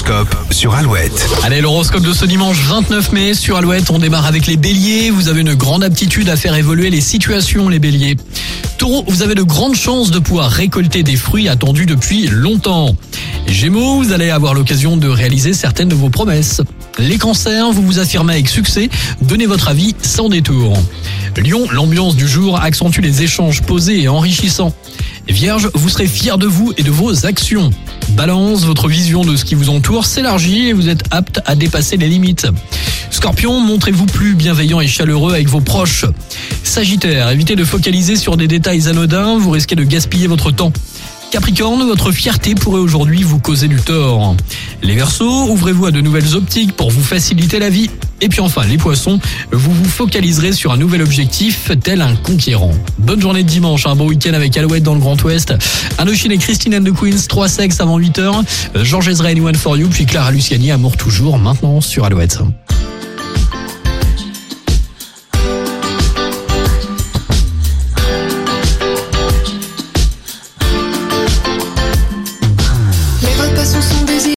L'horoscope sur Alouette. Allez, l'horoscope de ce dimanche 29 mai sur Alouette, on démarre avec les béliers. Vous avez une grande aptitude à faire évoluer les situations, les béliers. Taureau, vous avez de grandes chances de pouvoir récolter des fruits attendus depuis longtemps. Gémeaux, vous allez avoir l'occasion de réaliser certaines de vos promesses. Les cancers, vous vous affirmez avec succès, donnez votre avis sans détour. Lion, l'ambiance du jour accentue les échanges posés et enrichissants. Vierge, vous serez fier de vous et de vos actions. Balance, votre vision de ce qui vous entoure s'élargit et vous êtes apte à dépasser les limites. Scorpion, montrez-vous plus bienveillant et chaleureux avec vos proches. Sagittaire, évitez de focaliser sur des détails anodins, vous risquez de gaspiller votre temps. Capricorne, votre fierté pourrait aujourd'hui vous causer du tort. Les Verseaux, ouvrez-vous à de nouvelles optiques pour vous faciliter la vie. Et puis enfin, les Poissons, vous vous focaliserez sur un nouvel objectif tel un conquérant. Bonne journée de dimanche, un bon week-end avec Alouette dans le Grand Ouest. Indochine et Christine and the Queens, 3 sexes avant 8h. Georges Ezra, One for You, puis Clara Luciani, Amour toujours, maintenant sur Alouette.